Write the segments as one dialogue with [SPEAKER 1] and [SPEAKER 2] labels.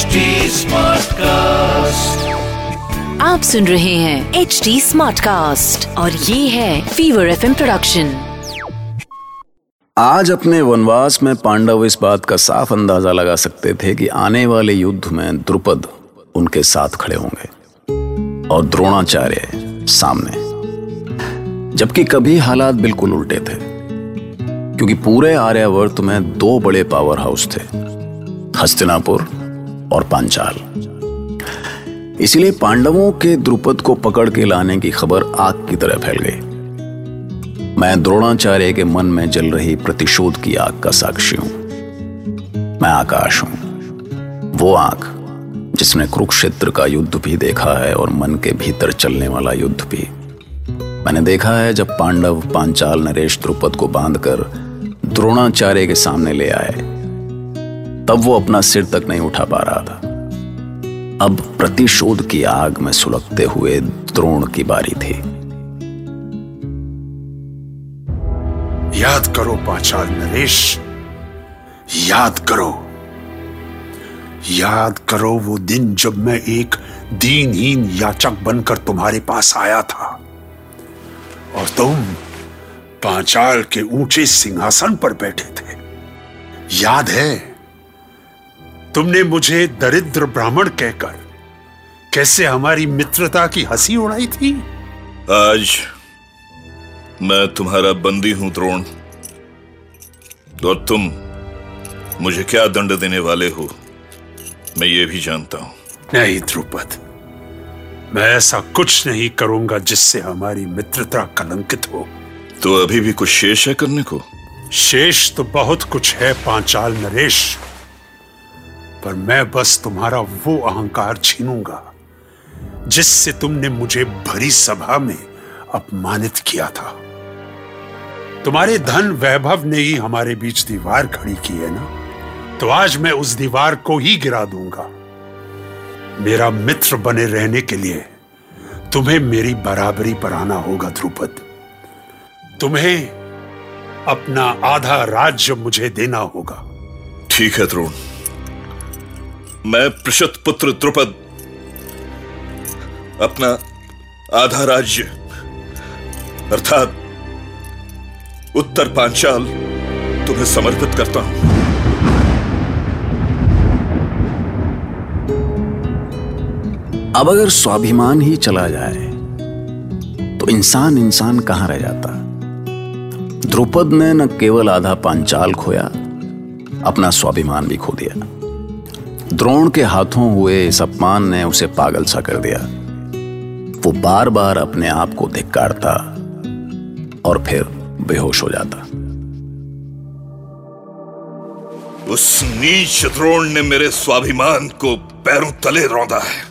[SPEAKER 1] HD Smartcast.
[SPEAKER 2] आप सुन रहे हैं एच डी स्मार्ट कास्ट और ये है फीवर एफ़ प्रोडक्शन
[SPEAKER 3] आज अपने वनवास में पांडव इस बात का साफ़ अंदाज़ा लगा सकते थे कि आने वाले युद्ध में द्रुपद उनके साथ खड़े होंगे और द्रोणाचार्य सामने जबकि कभी हालात बिल्कुल उल्टे थे क्योंकि पूरे आर्यावर्त में दो बड़े पावर हाउस थे हस्तिनापुर और पांचाल। इसलिए पांडवों के द्रुपद को पकड़ के लाने की खबर आग की तरह फैल गई। मैं द्रोणाचार्य के मन में जल रही प्रतिशोध की आग का साक्षी हूँ। मैं आकाश हूँ। वो आग, जिसने कुरुक्षेत्र का युद्ध भी देखा है और मन के भीतर चलने वाला युद्ध भी। मैंने देखा है जब पांडव पांचाल नरेश द्रुपद को बांधकर द्रोणाचार्य के सामने ले आए। तब वो अपना सिर तक नहीं उठा पा रहा था। अब प्रतिशोध की आग में सुलगते हुए द्रोण की बारी थी।
[SPEAKER 4] याद करो पाचाल नरेश। याद करो। याद करो वो दिन जब मैं एक दीनहीन याचक बनकर तुम्हारे पास आया था। और तुम पांचाल के ऊँचे सिंहासन पर बैठे थे। याद है तुमने मुझे दरिद्र ब्राह्मण कहकर कैसे हमारी मित्रता की हँसी उड़ाई थी?
[SPEAKER 5] आज मैं तुम्हारा बंदी हूँ द्रोण। और तुम मुझे क्या दंड देने वाले हो मैं ये भी जानता हूँ।
[SPEAKER 4] नहीं ध्रुपद मैं ऐसा कुछ नहीं करूँगा जिससे हमारी मित्रता कलंकित हो।
[SPEAKER 5] तो अभी भी कुछ शेष है करने को?
[SPEAKER 4] शेष तो बहुत कुछ है पांचाल नरेश। पर मैं बस तुम्हारा वो अहंकार छीनूँगा, जिससे तुमने मुझे भरी सभा में अपमानित किया था। तुम्हारे धन वैभव ने ही हमारे बीच दीवार खड़ी की है ना? तो आज मैं उस दीवार को ही गिरा दूँगा। मेरा मित्र बने रहने के लिए तुम्हें मेरी बराबरी पर आना होगा, ध्रुपद। तुम्हें अपना आधा राज्य मुझे देना होगा।
[SPEAKER 5] ठीक है, द्रोण। मैं प्रशत पुत्र द्रुपद। अपना आधा राज्य, अर्थात उत्तर पांचाल, तुम्हें समर्पित करता हूँ।
[SPEAKER 3] अब अगर स्वाभिमान ही चला जाए तो इंसान इंसान कहाँ रह जाता? द्रुपद ने न केवल आधा पांचाल खोया, अपना स्वाभिमान भी खो दिया। द्रोण के हाथों हुए इस अपमान ने उसे पागल सा कर दिया। वो बार बार अपने आप को धिक्कारता और फिर बेहोश हो जाता।
[SPEAKER 5] उस नीच द्रोण ने मेरे स्वाभिमान को पैरों तले रौंदा है।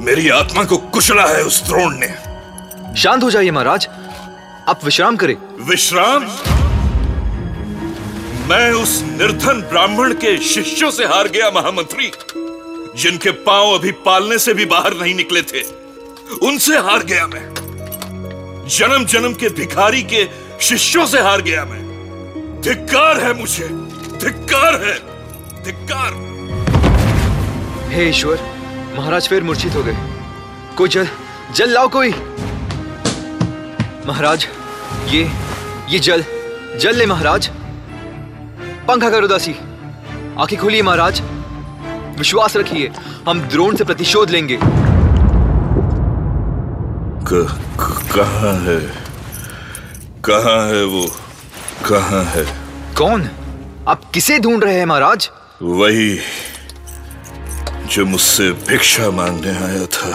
[SPEAKER 5] मेरी आत्मा को कुचला है उस द्रोण ने।
[SPEAKER 6] शांत हो जाइए महाराज। आप विश्राम करें।
[SPEAKER 5] विश्राम? मैं उस निर्धन ब्राह्मण के शिष्यों से हार गया, महामंत्री। जिनके पाँव अभी पालने से भी बाहर नहीं निकले थे, उनसे हार गया मैं। जन्म जन्म के भिखारी के शिष्यों से हार गया मैं। धिक्कार है मुझे, धिक्कार है, धिक्कार।
[SPEAKER 6] हे ईश्वर, महाराज फिर मूर्छित हो गए। कोई जल जल लाओ कोई। महाराज, ये ये जल जल ले महाराज। पंखा करो दासी आँखें खोलिए महाराज। विश्वास रखिए हम द्रोण से प्रतिशोध लेंगे।
[SPEAKER 5] कहाँ है? कहाँ है वो? कहाँ है?
[SPEAKER 6] कौन? आप किसे ढूंढ रहे हैं महाराज?
[SPEAKER 5] वही जो मुझसे भिक्षा मांगने आया था।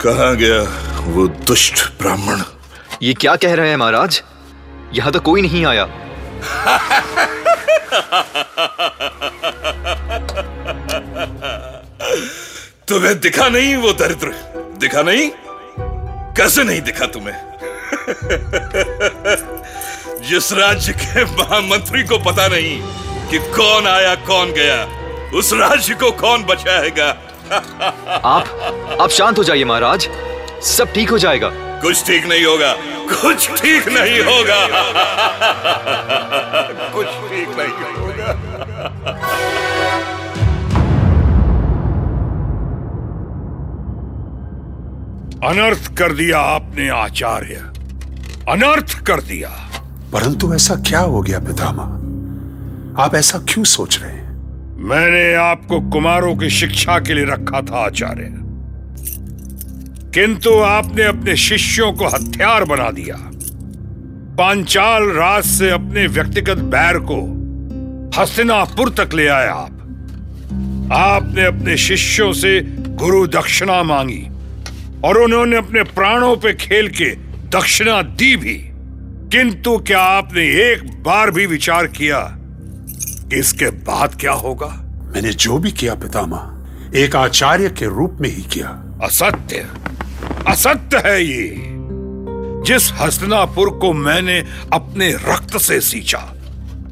[SPEAKER 5] कहा गया वो दुष्ट ब्राह्मण?
[SPEAKER 6] ये क्या कह रहे हैं महाराज? यहाँ तो कोई नहीं आया।
[SPEAKER 5] तुम्हें दिखा नहीं वो दरिद्र। दिखा नहीं? कैसे नहीं दिखा तुम्हें? जिस राज्य के महामंत्री को पता नहीं कि कौन आया कौन गया उस राज्य को कौन बचाएगा?
[SPEAKER 6] आप आप शांत हो जाइए महाराज। सब ठीक हो जाएगा।
[SPEAKER 5] कुछ ठीक नहीं होगा। कुछ ठीक नहीं होगा। कुछ ठीक नहीं होगा।
[SPEAKER 1] अनर्थ कर दिया आपने आचार्य। अनर्थ कर दिया।
[SPEAKER 4] परंतु ऐसा क्या हो गया पितामा आप ऐसा क्यों सोच रहे हैं?
[SPEAKER 1] मैंने आपको कुमारों की शिक्षा के लिए रखा था आचार्य। किंतु आपने अपने शिष्यों को हथियार बना दिया। पांचाल राज से अपने व्यक्तिगत बैर को हस्तिनापुर तक ले आए आप। आपने अपने शिष्यों से गुरु दक्षिणा मांगी और उन्होंने अपने प्राणों पे खेल के दक्षिणा दी भी। किंतु क्या आपने एक बार भी विचार किया कि इसके बाद क्या होगा?
[SPEAKER 4] मैंने जो भी किया पितामह एक आचार्य के रूप में ही किया।
[SPEAKER 1] असत्य। असत्य है ये। जिस हस्तनापुर को मैंने अपने रक्त से सींचा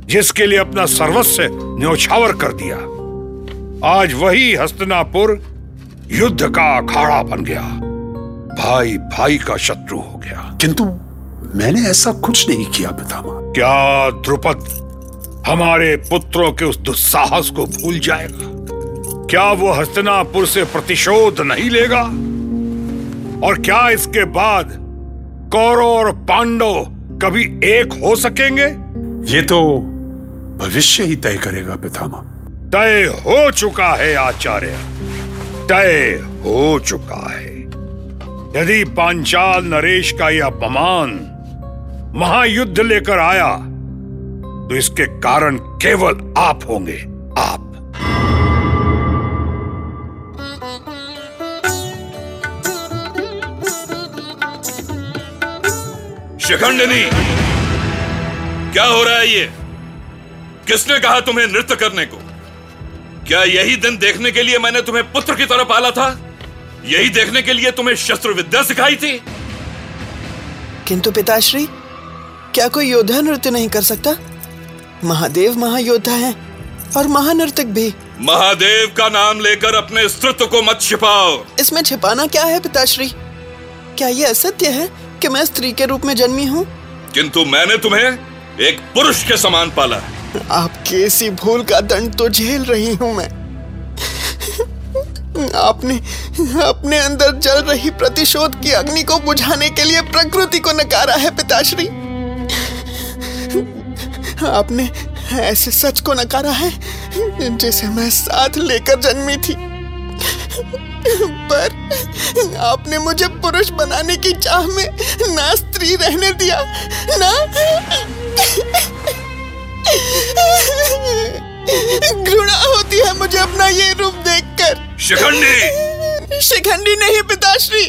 [SPEAKER 1] जिसके लिए अपना सर्वस्व न्योछावर कर दिया आज वही हस्तनापुर युद्ध का अखाड़ा बन गया। भाई भाई का शत्रु हो गया।
[SPEAKER 4] किंतु मैंने ऐसा कुछ नहीं किया पितामह।
[SPEAKER 1] क्या द्रुपद हमारे पुत्रों के उस दुस्साहस को भूल जाएगा? क्या वो हस्तनापुर से प्रतिशोध नहीं लेगा? और क्या इसके बाद कौरव और पांडव कभी एक हो सकेंगे?
[SPEAKER 4] ये तो भविष्य ही तय करेगा पितामह।
[SPEAKER 1] तय हो चुका है आचार्य। तय हो चुका है। यदि पांचाल नरेश का यह अपमान महायुद्ध लेकर आया तो इसके कारण केवल आप होंगे।
[SPEAKER 5] शिखंडनी क्या हो रहा है ये? किसने कहा तुम्हें नृत्य करने को? क्या यही दिन देखने के लिए मैंने तुम्हें पुत्र की तरह पाला था? यही देखने के लिए तुम्हें शस्त्र विद्या सिखाई थी?
[SPEAKER 7] किंतु पिताश्री क्या कोई योद्धा नृत्य नहीं कर सकता? महादेव महायोद्धा है और महानर्तक भी।
[SPEAKER 5] महादेव का नाम लेकर अपने स्त्रित्व को मत छिपाओ।
[SPEAKER 7] इसमें छिपाना क्या है पिताश्री? क्या ये असत्य है? कि मैं स्त्री के रूप में जन्मी हूँ?
[SPEAKER 5] किंतु मैंने तुम्हें एक पुरुष के समान पाला।
[SPEAKER 7] आपके इसी भूल का दंड तो झेल रही हूँ मैं। आपने अपने अंदर जल रही प्रतिशोध की अग्नि को बुझाने के लिए प्रकृति को नकारा है पिताश्री। आपने ऐसे सच को नकारा है जिसे मैं साथ लेकर जन्मी थी। पर आपने मुझे पुरुष बनाने की चाह में ना स्त्री रहने दिया ना घृणा होती है मुझे अपना ये रूप देखकर।
[SPEAKER 5] शिखंडी!
[SPEAKER 7] शिखंडी नहीं पिताश्री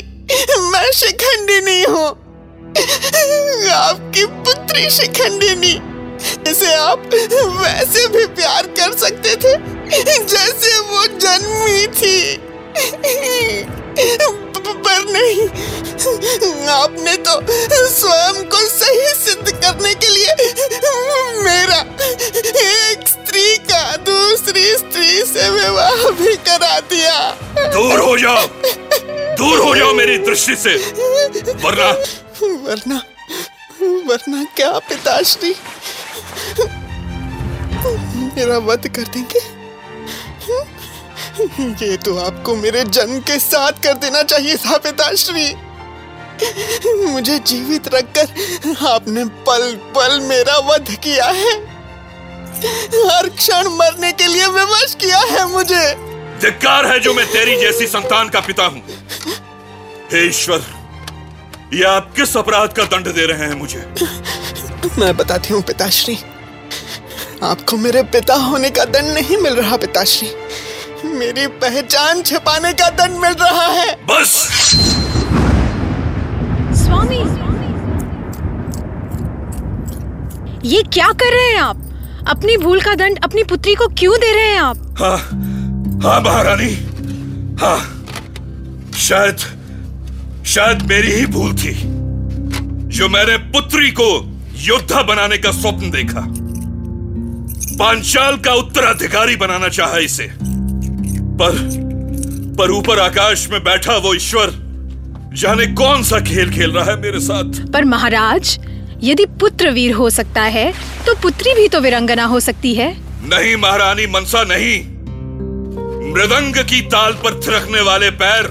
[SPEAKER 7] मैं शिखंडी नहीं हूँ। आपकी पुत्री शिखंडी शिखंडिनी इसे आप वैसे भी प्यार कर सकते थे जैसे वो जन्मी थी। नहीं। आपने तो स्वयं को सही सिद्ध करने के लिए मेरा एक स्त्री का दूसरी स्त्री से विवाह भी करा दिया।
[SPEAKER 5] दूर हो जाओ। दूर हो जाओ मेरी दृष्टि से। वरना
[SPEAKER 7] वरना वरना क्या पिताश्री मेरा वध कर देंगे? ये तो आपको मेरे जन्म के साथ कर देना चाहिए था पिताश्री मुझे जीवित रखकर आपने पल पल मेरा वध किया है। हर क्षण मरने के लिए विवश किया है मुझे।
[SPEAKER 5] धिक्कार है जो मैं तेरी जैसी संतान का पिता हूँ। हे ईश्वर ये आप किस अपराध का दंड दे रहे हैं मुझे?
[SPEAKER 7] मैं बताती हूँ पिताश्री आपको मेरे पिता होने का दंड नहीं मिल रहा पिताश्री। मेरी पहचान छिपाने का दंड मिल रहा है।
[SPEAKER 5] बस।
[SPEAKER 8] स्वामी। ये क्या कर रहे हैं आप? अपनी भूल का दंड अपनी पुत्री को क्यों दे रहे हैं आप?
[SPEAKER 5] हाँ हाँ महारानी। हाँ शायद शायद मेरी ही भूल थी जो मैंने पुत्री को योद्धा बनाने का स्वप्न देखा। पांचाल का उत्तराधिकारी बनाना चाहा इसे। पर पर ऊपर आकाश में बैठा वो ईश्वर जाने कौन सा खेल खेल रहा है मेरे साथ?
[SPEAKER 8] पर महाराज यदि पुत्र वीर हो सकता है तो पुत्री भी तो वीरंगना हो सकती है।
[SPEAKER 5] नहीं महारानी मनसा नहीं। मृदंग की ताल पर थिरकने वाले पैर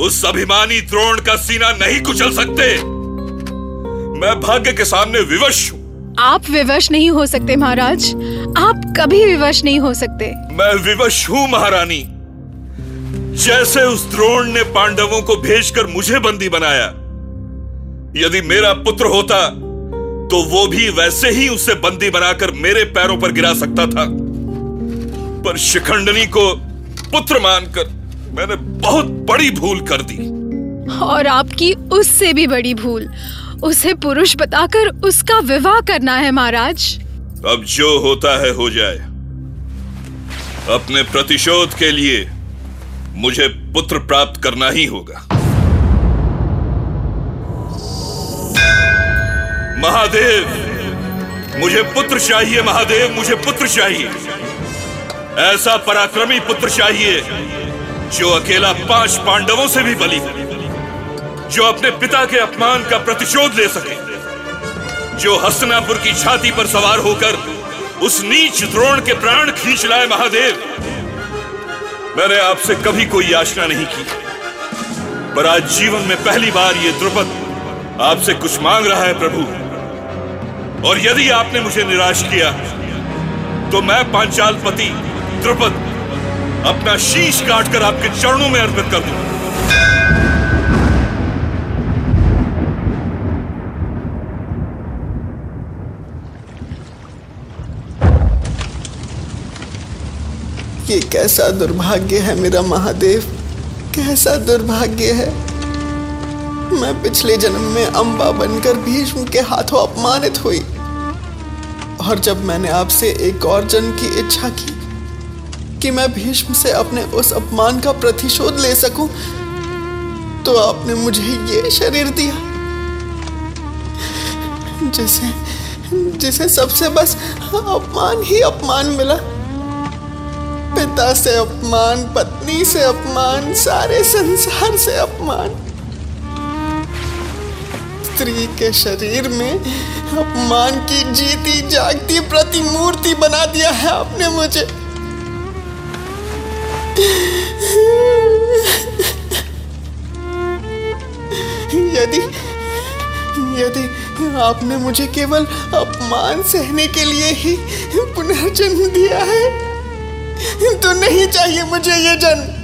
[SPEAKER 5] उस अभिमानी द्रोण का सीना नहीं कुचल सकते। मैं भाग्य के सामने विवश हूँ।
[SPEAKER 8] आप विवश नहीं हो सकते महाराज। आप कभी विवश नहीं हो सकते।
[SPEAKER 5] मैं विवश हूँ महारानी। जैसे उस द्रोण ने पांडवों को भेजकर मुझे बंदी बनाया यदि मेरा पुत्र होता तो वो भी वैसे ही उसे बंदी बनाकर मेरे पैरों पर गिरा सकता था। पर शिखंडनी को पुत्र मानकर मैंने बहुत बड़ी भूल कर दी।
[SPEAKER 8] और आपकी उससे भी बड़ी भूल। उसे पुरुष बताकर उसका विवाह करना है महाराज।
[SPEAKER 5] अब जो होता है हो जाए। अपने प्रतिशोध के लिए मुझे पुत्र प्राप्त करना ही होगा। महादेव, मुझे पुत्र चाहिए, महादेव, मुझे पुत्र चाहिए। ऐसा पराक्रमी पुत्र चाहिए, जो अकेला पाँच पांडवों से भी बली जो अपने पिता के अपमान का प्रतिशोध ले सके। जो हस्तनापुर की छाती पर सवार होकर उस नीच द्रोण के प्राण खींच लाए महादेव। मैंने आपसे कभी कोई याचना नहीं की। पर आज जीवन में पहली बार ये द्रुपद आपसे कुछ मांग रहा है प्रभु। और यदि आपने मुझे निराश किया तो मैं पांचाल पति द्रुपद अपना शीश काटकर आपके चरणों में अर्पित कर दूँगा।
[SPEAKER 7] ये कैसा दुर्भाग्य है मेरा महादेव, कैसा दुर्भाग्य है। मैं पिछले जन्म में अंबा बनकर भीष्म के हाथों अपमानित हुई और जब मैंने आपसे एक और जन्म की इच्छा की कि मैं भीष्म से अपने उस अपमान का प्रतिशोध ले सकूँ तो आपने मुझे ये शरीर दिया, जिसे जिसे सबसे बस अपमान ही अपमान मिला। पिता से अपमान, पत्नी से अपमान, सारे संसार से अपमान। स्त्री के शरीर में अपमान की जीती जागती प्रतिमूर्ति बना दिया है आपने मुझे। यदि यदि आपने मुझे केवल अपमान सहने के लिए ही पुनर्जन्म दिया है तो नहीं चाहिए मुझे ये जन्म।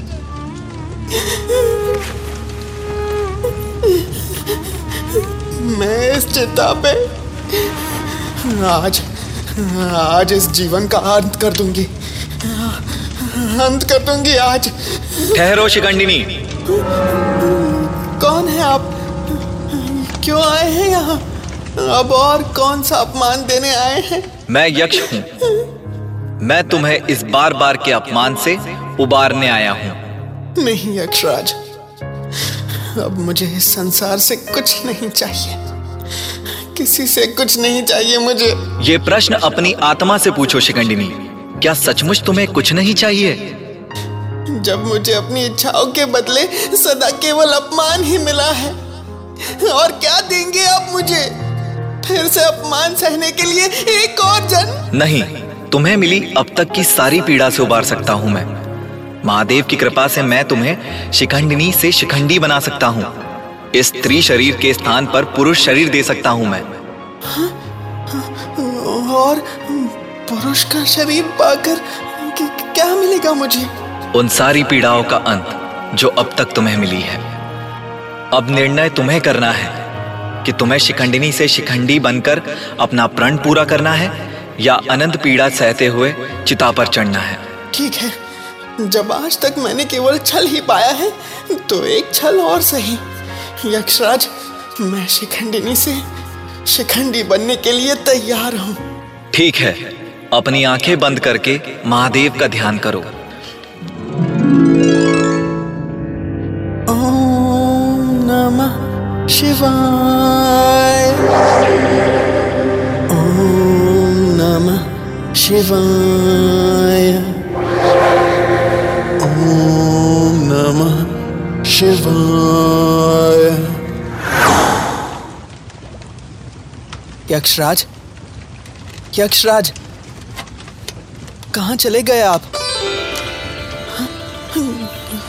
[SPEAKER 7] मैं इस चिता पे आज आज इस जीवन का अंत कर दूँगी। अंत कर दूँगी आज।
[SPEAKER 6] ठहरो शिखंडिनी
[SPEAKER 7] कौन है आप? क्यों आए हैं यहाँ? अब और कौन सा अपमान देने आए हैं?
[SPEAKER 6] मैं यक्ष हूँ। मैं तुम्हें इस बार बार के अपमान से उबारने आया हूँ।
[SPEAKER 7] नहीं यक्षराज। अब मुझे इस संसार से कुछ नहीं चाहिए। किसी से कुछ नहीं चाहिए मुझे।
[SPEAKER 6] ये प्रश्न अपनी आत्मा से पूछो शिखंडिनी क्या सचमुच तुम्हें कुछ नहीं चाहिए?
[SPEAKER 7] जब मुझे अपनी इच्छाओं के बदले सदा केवल अपमान ही मिला है और क्या देंगे आप मुझे? फिर से अपमान सहने के लिए एक और जन्म?
[SPEAKER 6] नहीं तुम्हें मिली अब तक की सारी पीड़ा से उबार सकता हूँ मैं। महादेव की कृपा से मैं तुम्हें शिखंडिनी से शिखंडी बना सकता हूँ। इस स्त्री शरीर के स्थान पर पुरुष शरीर दे सकता हूँ मैं।
[SPEAKER 7] और पुरुष का शरीर पाकर क्या मिलेगा मुझे?
[SPEAKER 6] उन सारी पीड़ाओं का अंत जो अब तक तुम्हें मिली है। अब निर्णय तुम्हें करना है कि तुम्हें शिखंडिनी से शिखंडी बनकर अपना प्रण पूरा करना है या अनंत पीड़ा सहते हुए चिता पर चढ़ना है।
[SPEAKER 7] ठीक है जब आज तक मैंने केवल छल ही पाया है तो एक छल और सही। यक्षराज मैं शिखंडिनी से शिखंडी बनने के लिए तैयार हूँ।
[SPEAKER 6] ठीक है अपनी आँखें बंद करके महादेव का ध्यान करो।
[SPEAKER 7] ओम नमः शिवाय। शिवाय ओम नमः शिवाय यक्षराज यक्षराज कहाँ चले गए आप?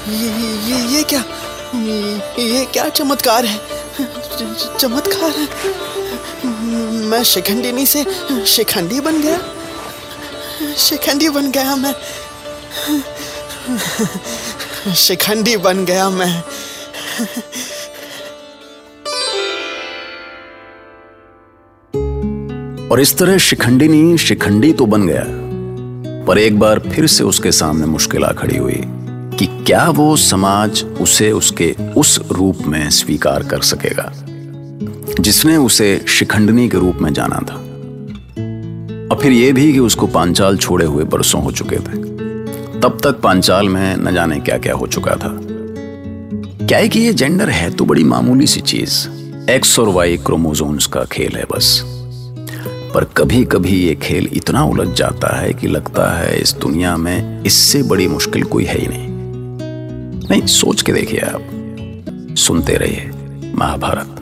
[SPEAKER 7] ये, ये, ये क्या? ये क्या चमत्कार है? चमत्कार है? मैं शिखंडिनी से शिखंडी बन गया। शिखंडी बन गया मैं। शिखंडी बन गया मैं।
[SPEAKER 3] और इस तरह शिखंडिनी शिखंडी तो बन गया। पर एक बार फिर से उसके सामने मुश्किल आ खड़ी हुई कि क्या वो समाज उसे उसके उस रूप में स्वीकार कर सकेगा, जिसने उसे शिखंडनी के रूप में जाना था। और फिर यह भी कि उसको पांचाल छोड़े हुए बरसों हो चुके थे। तब तक पांचाल में न जाने क्या क्या हो चुका था। क्या है कि ये जेंडर है तो बड़ी मामूली सी चीज़। एक्स और वाई क्रोमोजोम्स का खेल है बस। पर कभी कभी ये खेल इतना उलझ जाता है कि लगता है इस दुनिया में इससे बड़ी मुश्किल कोई है ही नहीं। नहीं, सोच के देखिए आप। सुनते रहिए, महाभारत।